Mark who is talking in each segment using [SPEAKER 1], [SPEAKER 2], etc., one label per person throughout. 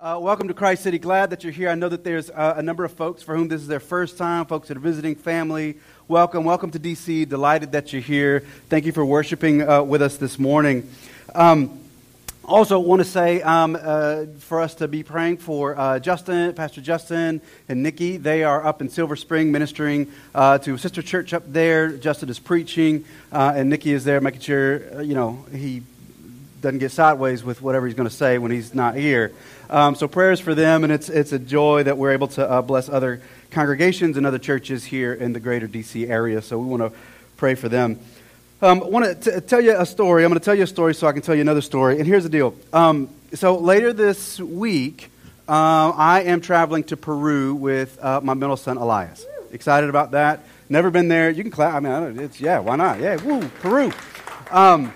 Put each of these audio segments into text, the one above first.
[SPEAKER 1] Uh, welcome to Christ City. Glad that you're here. I know that there's uh, a number of folks for whom this is their first time, folks that are visiting family. Welcome. Welcome to DC. Delighted that you're here. Thank you for worshiping uh, with us this morning. Um, also, want to say um, uh, for us to be praying for uh, Justin, Pastor Justin, and Nikki. They are up in Silver Spring ministering uh, to sister church up there. Justin is preaching, and Nikki is there making sure, you know, he doesn't get sideways with whatever he's going to say when he's not here. Um, so prayers for them, and it's, it's a joy that we're able to uh, bless other congregations and other churches here in the greater D.C. area. So we want to pray for them. Um, I want to tell you a story. I'm going to tell you a story so I can tell you another story. And here's the deal. Um, so later this week, uh, I am traveling to Peru with uh, my middle son, Elias. Excited about that. Never been there. You can clap. I mean, it's, yeah, why not? Yeah, woo, Peru. Um,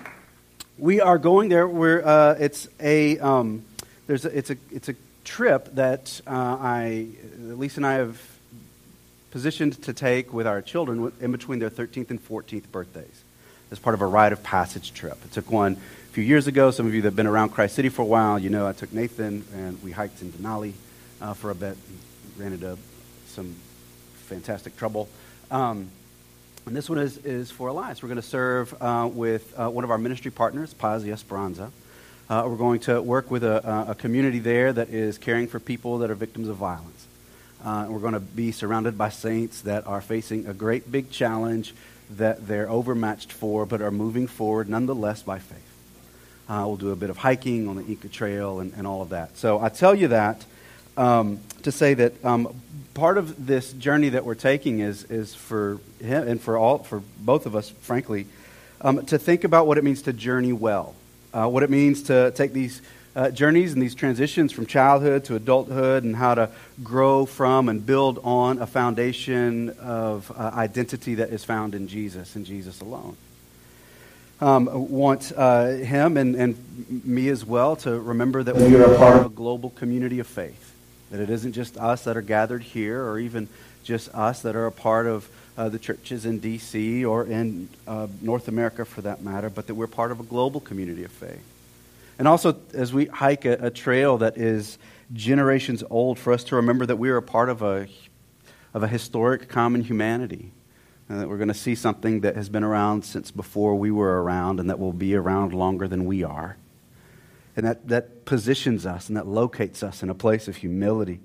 [SPEAKER 1] we are going there. We're, uh, it's a, um, there's a, it's a, it's a trip that uh, I, Lisa and I have positioned to take with our children in between their 13th and 14th birthdays as part of a rite of passage trip. I took one a few years ago. Some of you that have been around Christ City for a while, you know I took Nathan and we hiked in Denali uh, for a bit, ran into some fantastic trouble. Um, and this one is, is for Elias. We're going to serve uh, with uh, one of our ministry partners, Paz Esperanza. Uh, we're going to work with a, a, community there that is caring for people that are victims of violence. Uh, we're going to be surrounded by saints that are facing a great big challenge that they're overmatched for, but are moving forward nonetheless by faith. Uh, we'll do a bit of hiking on the Inca Trail and, and all of that. So I tell you that um, to say that um, part of this journey that we're taking is, is for him and for all for both of us, frankly, um, to think about what it means to journey well, uh, what it means to take these uh, journeys and these transitions from childhood to adulthood, and how to grow from and build on a foundation of uh, identity that is found in Jesus and Jesus alone. Um, want uh, him and, and me as well to remember that we are a part of a global community of faith that it isn't just us that are gathered here or even just us that are a part of uh, the churches in D.C. or in uh, North America for that matter, but that we're part of a global community of faith. And also, as we hike a, a trail that is generations old, for us to remember that we are a part of a, of a historic common humanity. And that we're going to see something that has been around since before we were around and that will be around longer than we are. And that, that positions us and that locates us in a place of humility.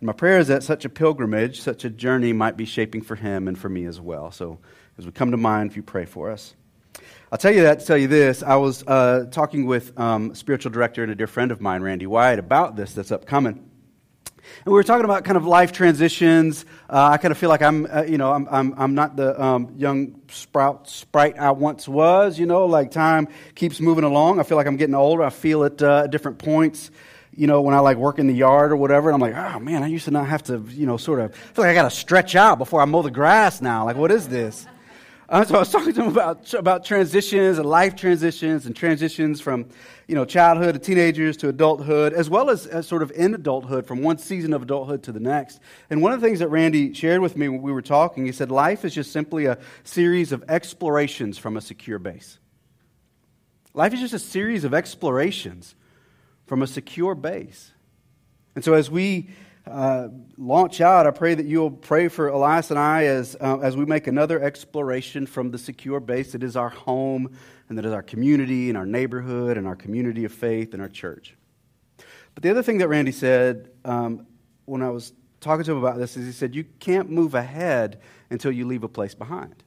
[SPEAKER 1] And my prayer is that such a pilgrimage, such a journey might be shaping for him and for me as well. So as we come to mind, if you pray for us. I'll tell you that to tell you this. I was uh, talking with um, spiritual director and a dear friend of mine, Randy White, about this that's upcoming. And we were talking about kind of life transitions. Uh, I kind of feel like I'm, uh, you know, I'm, I'm, I'm not the um, young sprout sprite I once was. You know, like time keeps moving along. I feel like I'm getting older. I feel it uh, at different points. You know, when I like work in the yard or whatever, and I'm like, oh man, I used to not have to, you know, sort of feel like I got to stretch out before I mow the grass now. Like, what is this? Uh, so I was talking to him about, about transitions and life transitions and transitions from, you know, childhood to teenagers to adulthood, as well as, as sort of in adulthood from one season of adulthood to the next. And one of the things that Randy shared with me when we were talking, he said, life is just simply a series of explorations from a secure base. Life is just a series of explorations from a secure base. And so as we uh, launch out, I pray that you'll pray for Elias and I as, uh, as we make another exploration from the secure base that is our home and that is our community and our neighborhood and our community of faith and our church. But the other thing that Randy said um, when I was talking to him about this is he said, You can't move ahead until you leave a place behind.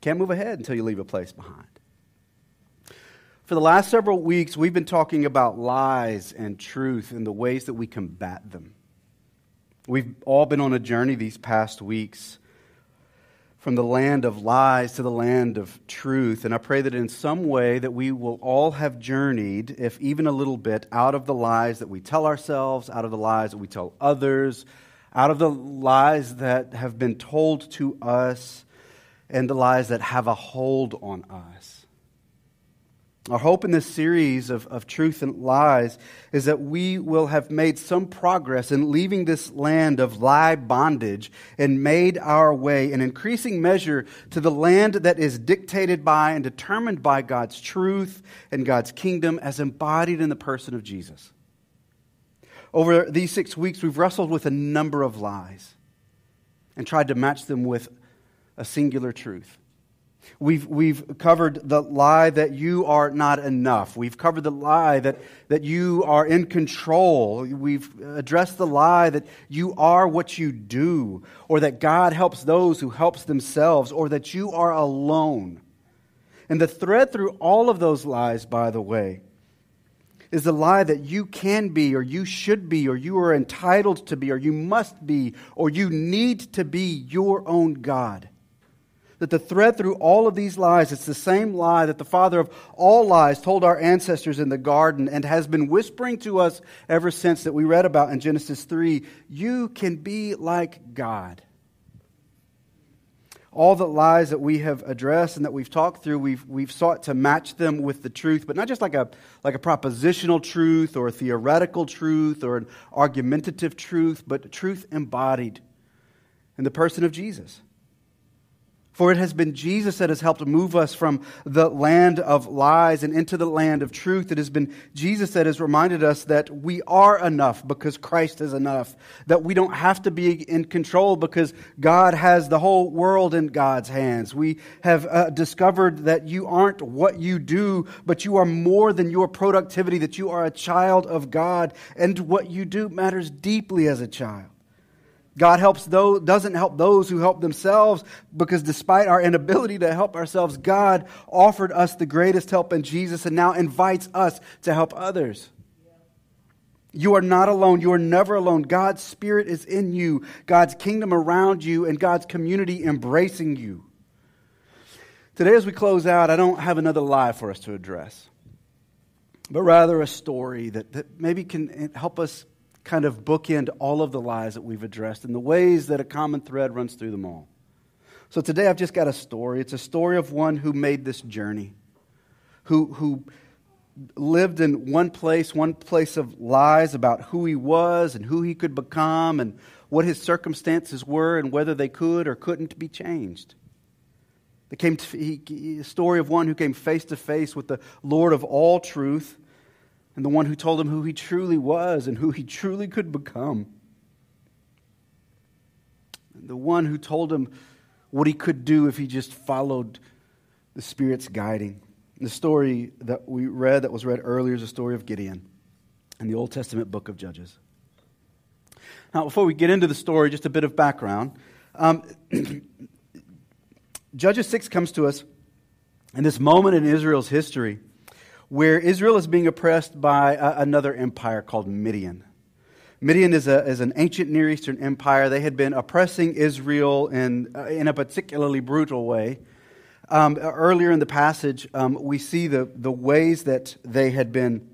[SPEAKER 1] Can't move ahead until you leave a place behind. For the last several weeks, we've been talking about lies and truth and the ways that we combat them. We've all been on a journey these past weeks from the land of lies to the land of truth. And I pray that in some way that we will all have journeyed, if even a little bit, out of the lies that we tell ourselves, out of the lies that we tell others, out of the lies that have been told to us, and the lies that have a hold on us. Our hope in this series of, of truth and lies is that we will have made some progress in leaving this land of lie bondage and made our way in increasing measure to the land that is dictated by and determined by God's truth and God's kingdom as embodied in the person of Jesus. Over these six weeks, we've wrestled with a number of lies and tried to match them with a singular truth. We've, we've covered the lie that you are not enough. We've covered the lie that, that you are in control. We've addressed the lie that you are what you do, or that God helps those who helps themselves, or that you are alone. And the thread through all of those lies, by the way, is the lie that you can be, or you should be, or you are entitled to be, or you must be, or you need to be your own God that the thread through all of these lies, it's the same lie that the father of all lies told our ancestors in the garden and has been whispering to us ever since that we read about in Genesis 3. You can be like God. All the lies that we have addressed and that we've talked through, we've, we've sought to match them with the truth, but not just like a, like a propositional truth or a theoretical truth or an argumentative truth, but truth embodied in the person of Jesus. For it has been Jesus that has helped move us from the land of lies and into the land of truth. It has been Jesus that has reminded us that we are enough because Christ is enough. That we don't have to be in control because God has the whole world in God's hands. We have uh, discovered that you aren't what you do, but you are more than your productivity, that you are a child of God, and what you do matters deeply as a child. God helps those, doesn't help those who help themselves because despite our inability to help ourselves, God offered us the greatest help in Jesus and now invites us to help others. You are not alone. You are never alone. God's Spirit is in you, God's kingdom around you, and God's community embracing you. Today, as we close out, I don't have another lie for us to address, but rather a story that, that maybe can help us kind of bookend all of the lies that we've addressed and the ways that a common thread runs through them all. So today I've just got a story. It's a story of one who made this journey, who, who lived in one place, one place of lies about who he was and who he could become and what his circumstances were and whether they could or couldn't be changed. It came to, he, story of one who came face to face with the Lord of all truth and the one who told him who he truly was and who he truly could become. And the one who told him what he could do if he just followed the Spirit's guiding. The story that we read, that was read earlier, is the story of Gideon in the Old Testament book of Judges. Now, before we get into the story, just a bit of background. Um, Judges 6 comes to us in this moment in Israel's history where Israel is being oppressed by a, another empire called Midian. Midian is, a, is an ancient Near Eastern empire. They had been oppressing Israel in, uh, in a particularly brutal way. Um, earlier in the passage, um, we see the, the ways that they had been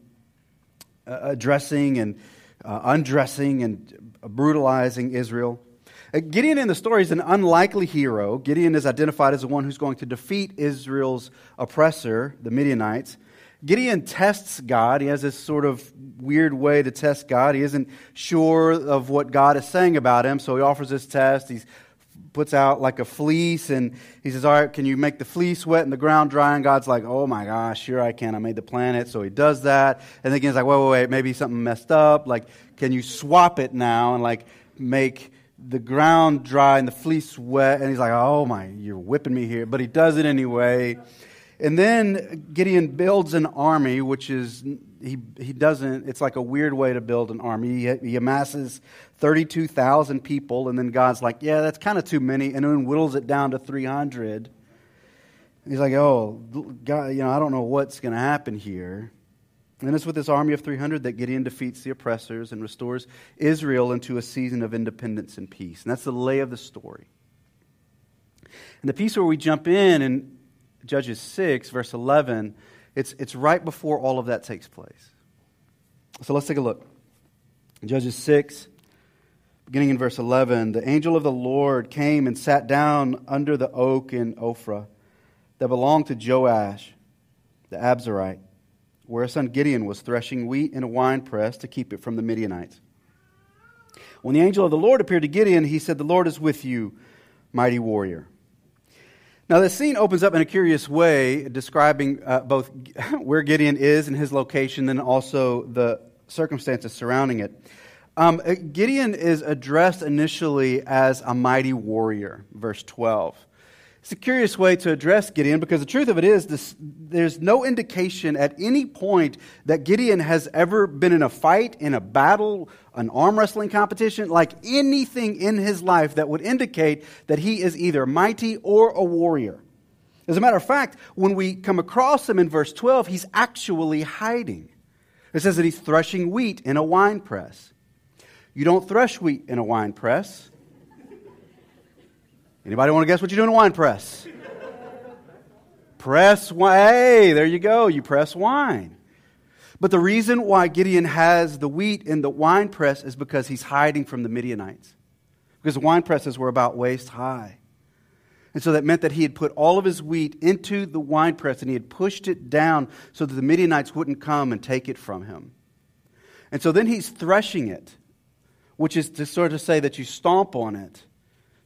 [SPEAKER 1] uh, addressing and uh, undressing and brutalizing Israel. Uh, Gideon in the story is an unlikely hero. Gideon is identified as the one who's going to defeat Israel's oppressor, the Midianites. Gideon tests God. He has this sort of weird way to test God. He isn't sure of what God is saying about him, so he offers this test. He puts out like a fleece and he says, All right, can you make the fleece wet and the ground dry? And God's like, Oh my gosh, sure I can. I made the planet. So he does that. And then he's like, Wait, wait, wait, maybe something messed up. Like, can you swap it now and like make the ground dry and the fleece wet? And he's like, Oh my, you're whipping me here. But he does it anyway. And then Gideon builds an army, which is, he, he doesn't, it's like a weird way to build an army. He, he amasses 32,000 people, and then God's like, yeah, that's kind of too many, and then whittles it down to 300. He's like, oh, God, you know, I don't know what's going to happen here. And it's with this army of 300 that Gideon defeats the oppressors and restores Israel into a season of independence and peace. And that's the lay of the story. And the piece where we jump in and Judges 6, verse 11, it's, it's right before all of that takes place. So let's take a look. Judges 6, beginning in verse 11, the angel of the Lord came and sat down under the oak in Ophrah that belonged to Joash, the Abiezrite, where his son Gideon was threshing wheat in a winepress to keep it from the Midianites. When the angel of the Lord appeared to Gideon, he said, The Lord is with you, mighty warrior. Now, the scene opens up in a curious way, describing uh, both where Gideon is and his location and also the circumstances surrounding it. Um, uh, Gideon is addressed initially as a mighty warrior, verse 12. It's a curious way to address Gideon because the truth of it is this, there's no indication at any point that Gideon has ever been in a fight, in a battle, an arm wrestling competition, like anything in his life that would indicate that he is either mighty or a warrior. As a matter of fact, when we come across him in verse 12, he's actually hiding. It says that he's threshing wheat in a wine press. You don't thresh wheat in a wine press. Anybody want to guess what you do in a wine press? press wine. Hey, there you go. You press wine. But the reason why Gideon has the wheat in the wine press is because he's hiding from the Midianites. Because the wine presses were about waist high. And so that meant that he had put all of his wheat into the wine press and he had pushed it down so that the Midianites wouldn't come and take it from him. And so then he's threshing it which is to sort of say that you stomp on it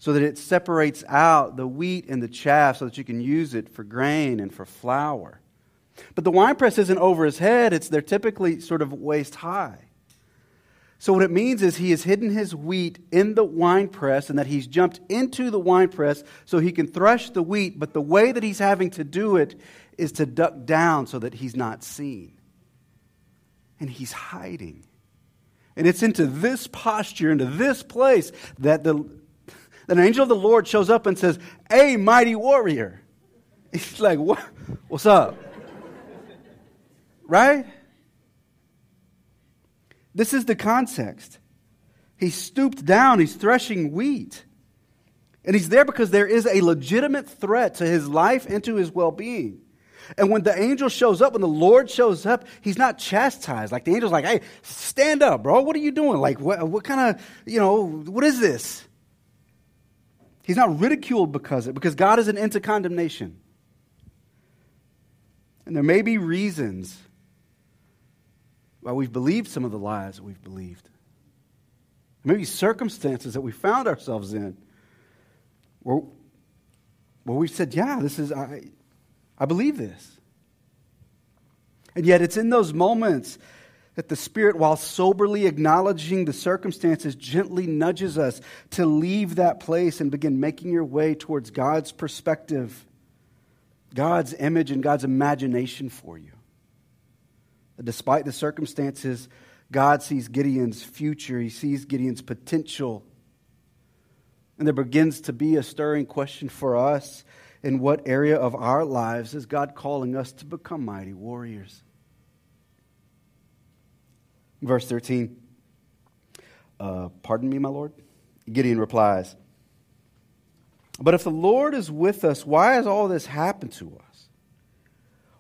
[SPEAKER 1] so that it separates out the wheat and the chaff so that you can use it for grain and for flour. But the winepress isn't over his head, it's they're typically sort of waist high. So what it means is he has hidden his wheat in the winepress and that he's jumped into the winepress so he can thresh the wheat, but the way that he's having to do it is to duck down so that he's not seen. And he's hiding. And it's into this posture, into this place, that, the, that an angel of the Lord shows up and says, Hey, mighty warrior. He's like, what? What's up? right? This is the context. He stooped down, he's threshing wheat. And he's there because there is a legitimate threat to his life and to his well being. And when the angel shows up, when the Lord shows up, he's not chastised. Like the angel's like, hey, stand up, bro. What are you doing? Like, what, what kind of, you know, what is this? He's not ridiculed because of it, because God isn't into condemnation. And there may be reasons why we've believed some of the lies that we've believed. Maybe circumstances that we found ourselves in where, where we've said, yeah, this is, I, I believe this. And yet, it's in those moments that the Spirit, while soberly acknowledging the circumstances, gently nudges us to leave that place and begin making your way towards God's perspective, God's image, and God's imagination for you. That despite the circumstances, God sees Gideon's future, He sees Gideon's potential. And there begins to be a stirring question for us in what area of our lives is God calling us to become mighty warriors? Verse 13. Uh, Pardon me, my Lord? Gideon replies, But if the Lord is with us, why has all this happened to us?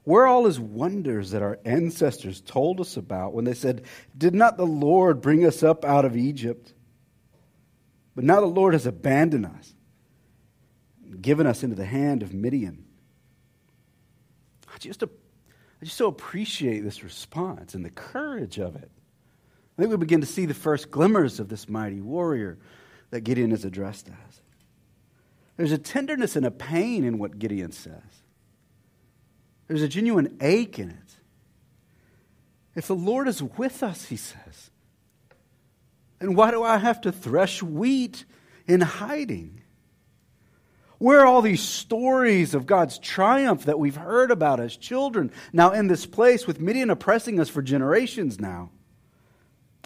[SPEAKER 1] Where are all his wonders that our ancestors told us about when they said, Did not the Lord bring us up out of Egypt? But now the Lord has abandoned us given us into the hand of Midian. I just, I just so appreciate this response and the courage of it. I think we begin to see the first glimmers of this mighty warrior that Gideon is addressed as. There's a tenderness and a pain in what Gideon says. There's a genuine ache in it. If the Lord is with us, he says, then why do I have to thresh wheat in hiding? Where are all these stories of God's triumph that we've heard about as children now in this place with Midian oppressing us for generations now?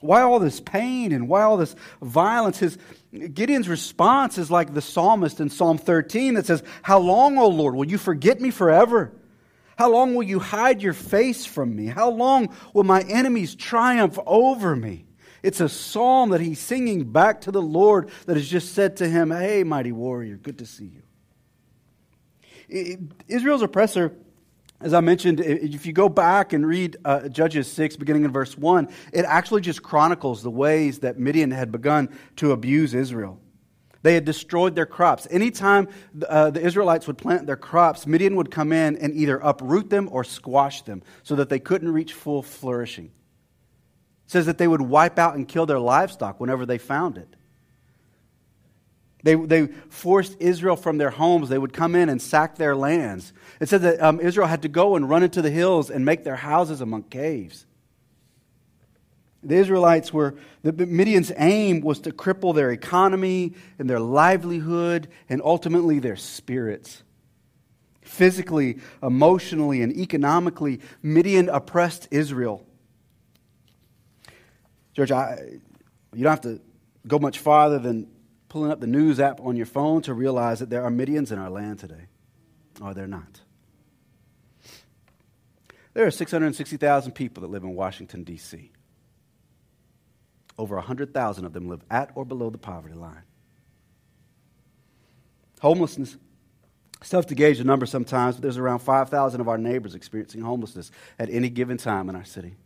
[SPEAKER 1] Why all this pain and why all this violence? His, Gideon's response is like the psalmist in Psalm 13 that says, How long, O Lord, will you forget me forever? How long will you hide your face from me? How long will my enemies triumph over me? It's a psalm that he's singing back to the Lord that has just said to him, Hey, mighty warrior, good to see you. Israel's oppressor, as I mentioned, if you go back and read uh, Judges 6, beginning in verse 1, it actually just chronicles the ways that Midian had begun to abuse Israel. They had destroyed their crops. Anytime uh, the Israelites would plant their crops, Midian would come in and either uproot them or squash them so that they couldn't reach full flourishing. It says that they would wipe out and kill their livestock whenever they found it. They, they forced Israel from their homes. They would come in and sack their lands. It said that um, Israel had to go and run into the hills and make their houses among caves. The Israelites were, the Midian's aim was to cripple their economy and their livelihood and ultimately their spirits. Physically, emotionally, and economically, Midian oppressed Israel. George, I, you don't have to go much farther than pulling up the news app on your phone to realize that there are Midians in our land today. Or they're not. There are 660,000 people that live in Washington, D.C. Over 100,000 of them live at or below the poverty line. Homelessness, it's tough to gauge the number sometimes, but there's around 5,000 of our neighbors experiencing homelessness at any given time in our city.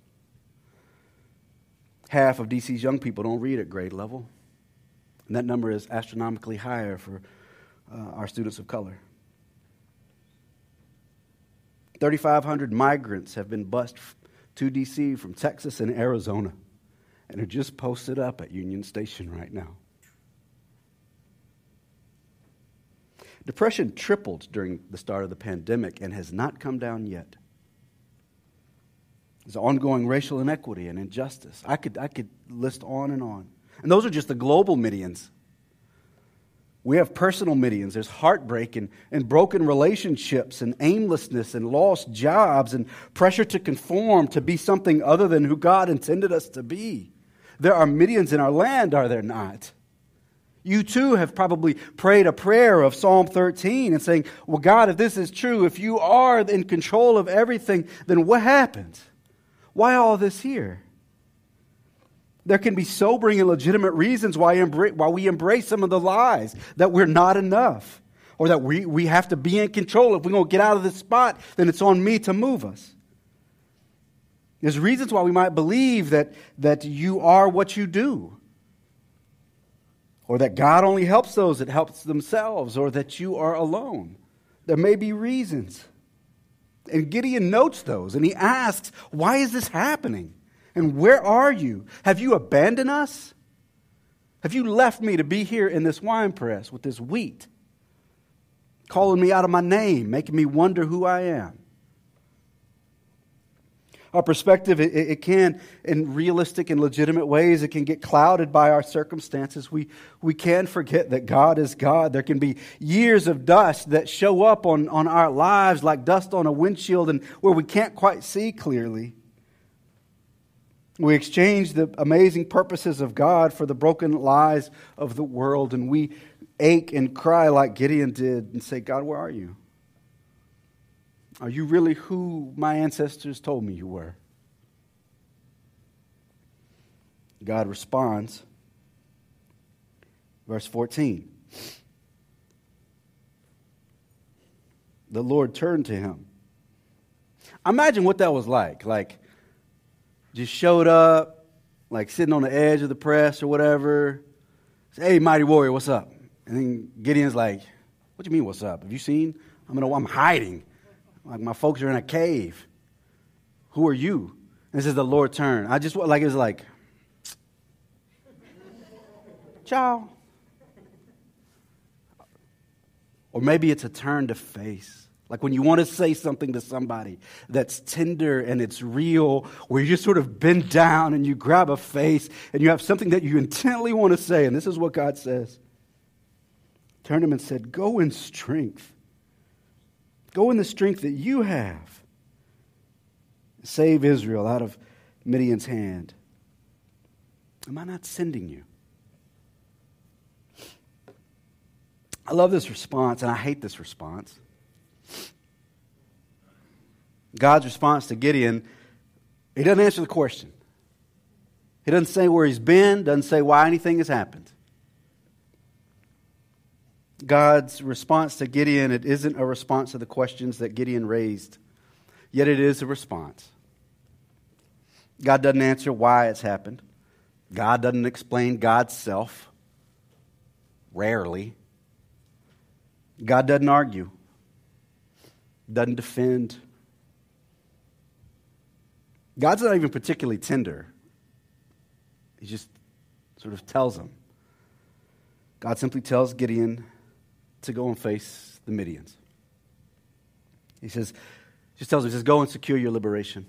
[SPEAKER 1] Half of DC's young people don't read at grade level, and that number is astronomically higher for uh, our students of color. 3,500 migrants have been bused to DC from Texas and Arizona and are just posted up at Union Station right now. Depression tripled during the start of the pandemic and has not come down yet. There's ongoing racial inequity and injustice. I could, I could list on and on. And those are just the global Midians. We have personal Midians. There's heartbreak and, and broken relationships and aimlessness and lost jobs and pressure to conform to be something other than who God intended us to be. There are Midians in our land, are there not? You too have probably prayed a prayer of Psalm 13 and saying, Well, God, if this is true, if you are in control of everything, then what happened? Why all this here? There can be sobering and legitimate reasons why, embra- why we embrace some of the lies that we're not enough or that we, we have to be in control. If we're going to get out of this spot, then it's on me to move us. There's reasons why we might believe that, that you are what you do, or that God only helps those that helps themselves, or that you are alone. There may be reasons. And Gideon notes those, and he asks, Why is this happening? And where are you? Have you abandoned us? Have you left me to be here in this wine press with this wheat, calling me out of my name, making me wonder who I am? Our perspective, it, it, can, in realistic and legitimate ways, it can get clouded by our circumstances. We, we can forget that God is God. There can be years of dust that show up on, on our lives like dust on a windshield and where we can't quite see clearly. We exchange the amazing purposes of God for the broken lies of the world, and we ache and cry like Gideon did and say, God, where are you? Are you really who my ancestors told me you were? God responds. Verse 14. The Lord turned to him. Imagine what that was like. Like, just showed up, like sitting on the edge of the press or whatever. Say, hey, mighty warrior, what's up? And then Gideon's like, what do you mean, what's up? Have you seen? I'm, in a, I'm hiding. Like my folks are in a cave. Who are you? And This is the Lord turn. I just like it's like, ciao. Or maybe it's a turn to face. Like when you want to say something to somebody that's tender and it's real, where you just sort of bend down and you grab a face and you have something that you intently want to say. And this is what God says. Turned him and said, Go in strength. Go in the strength that you have. Save Israel out of Midian's hand. Am I not sending you? I love this response, and I hate this response. God's response to Gideon, he doesn't answer the question. He doesn't say where he's been, doesn't say why anything has happened. God's response to Gideon, it isn't a response to the questions that Gideon raised, yet it is a response. God doesn't answer why it's happened. God doesn't explain God's self. Rarely. God doesn't argue, doesn't defend. God's not even particularly tender. He just sort of tells him. God simply tells Gideon, to go and face the Midians. He says, just tells him, he says, go and secure your liberation.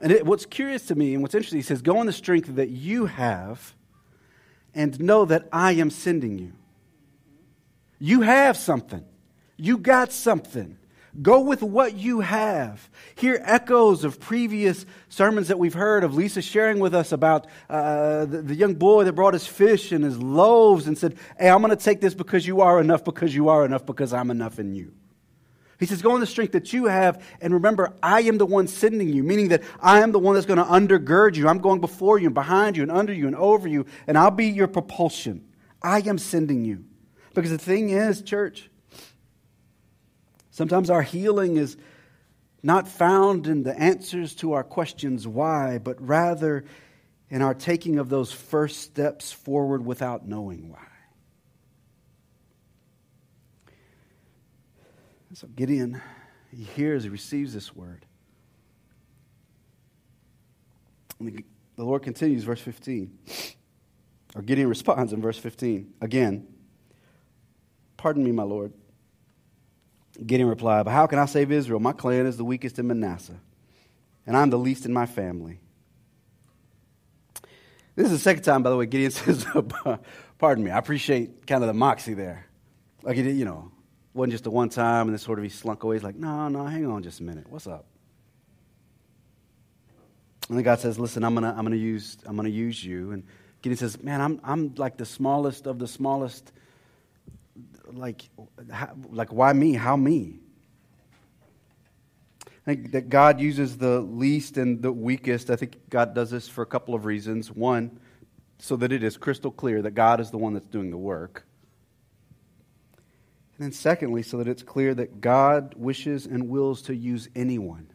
[SPEAKER 1] And it, what's curious to me and what's interesting, he says, Go in the strength that you have and know that I am sending you. You have something, you got something. Go with what you have. Hear echoes of previous sermons that we've heard of Lisa sharing with us about uh, the, the, young boy that brought his fish and his loaves and said, Hey, I'm going to take this because you are enough, because you are enough, because I'm enough in you. He says, Go in the strength that you have, and remember, I am the one sending you, meaning that I am the one that's going to undergird you. I'm going before you and behind you and under you and over you, and I'll be your propulsion. I am sending you. Because the thing is, church, Sometimes our healing is not found in the answers to our questions why, but rather in our taking of those first steps forward without knowing why. So Gideon, he hears, he receives this word. And the Lord continues, verse 15. Or Gideon responds in verse 15 again. Pardon me, my Lord. Gideon replied, But how can I save Israel? My clan is the weakest in Manasseh, and I'm the least in my family. This is the second time, by the way, Gideon says, Pardon me. I appreciate kind of the moxie there. Like, he did, you know, wasn't just the one time and then sort of he slunk away. He's like, No, no, hang on just a minute. What's up? And then God says, Listen, I'm going to I'm gonna use, I'm gonna use you. And Gideon says, Man, I'm, I'm like the smallest of the smallest like, how, like why me? How me? I think that God uses the least and the weakest. I think God does this for a couple of reasons. One, so that it is crystal clear that God is the one that's doing the work. And then, secondly, so that it's clear that God wishes and wills to use anyone,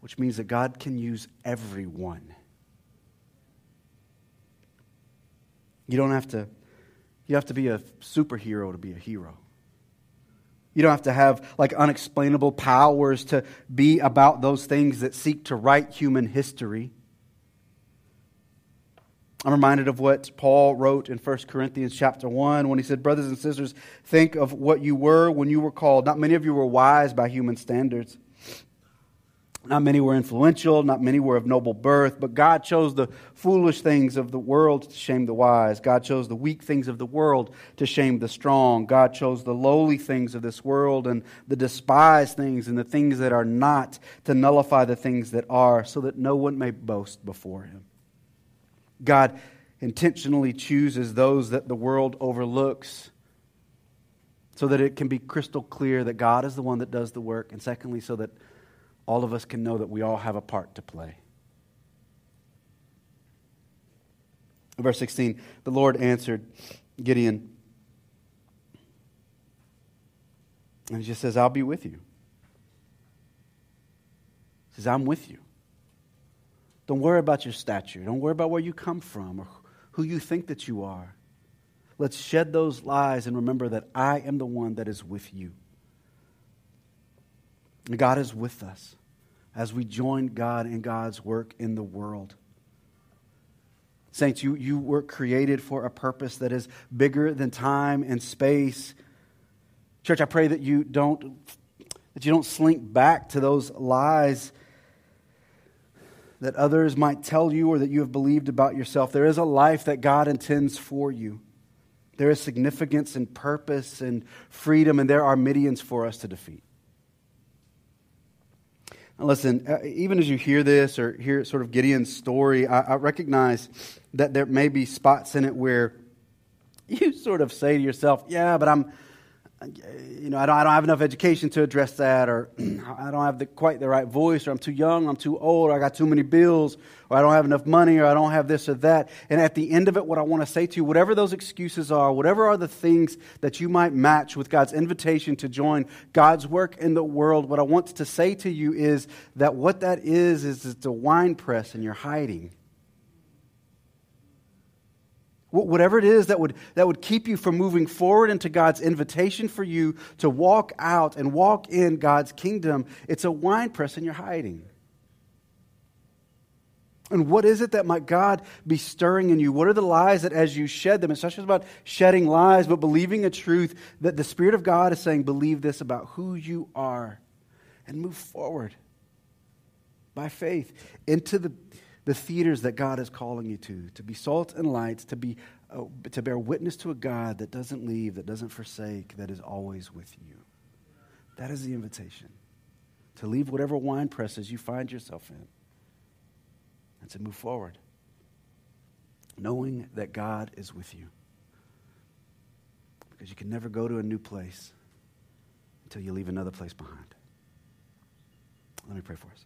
[SPEAKER 1] which means that God can use everyone. You don't have to you have to be a superhero to be a hero. You don't have to have like unexplainable powers to be about those things that seek to write human history. I'm reminded of what Paul wrote in 1 Corinthians chapter 1 when he said, Brothers and sisters, think of what you were when you were called. Not many of you were wise by human standards. Not many were influential, not many were of noble birth, but God chose the foolish things of the world to shame the wise. God chose the weak things of the world to shame the strong. God chose the lowly things of this world and the despised things and the things that are not to nullify the things that are, so that no one may boast before him. God intentionally chooses those that the world overlooks so that it can be crystal clear that God is the one that does the work, and secondly, so that all of us can know that we all have a part to play. Verse 16 The Lord answered Gideon, and he just says, I'll be with you. He says, I'm with you. Don't worry about your stature. Don't worry about where you come from or who you think that you are. Let's shed those lies and remember that I am the one that is with you. God is with us as we join God in God's work in the world. Saints, you, you were created for a purpose that is bigger than time and space. Church, I pray that you don't that you don't slink back to those lies that others might tell you or that you have believed about yourself. There is a life that God intends for you. There is significance and purpose and freedom, and there are Midians for us to defeat. Listen, uh, even as you hear this or hear sort of Gideon's story, I, I recognize that there may be spots in it where you sort of say to yourself, yeah, but I'm, you know, I don't, I don't have enough education to address that, or I don't have the, quite the right voice, or I'm too young, I'm too old, or I got too many bills, or I don't have enough money, or I don't have this or that. And at the end of it, what I want to say to you, whatever those excuses are, whatever are the things that you might match with God's invitation to join God's work in the world, what I want to say to you is that what that is, is it's a wine press and you're hiding. Whatever it is that would, that would keep you from moving forward into God's invitation for you to walk out and walk in God's kingdom, it's a wine press and you're hiding. And what is it that might God be stirring in you? What are the lies that as you shed them, it's not just about shedding lies, but believing a truth that the Spirit of God is saying, believe this about who you are and move forward. by faith into the, the theaters that God is calling you to, to be salt and light, to, be, uh, to bear witness to a God that doesn't leave, that doesn't forsake, that is always with you. That is the invitation. To leave whatever wine presses you find yourself in and to move forward, knowing that God is with you. Because you can never go to a new place until you leave another place behind. Let me pray for us.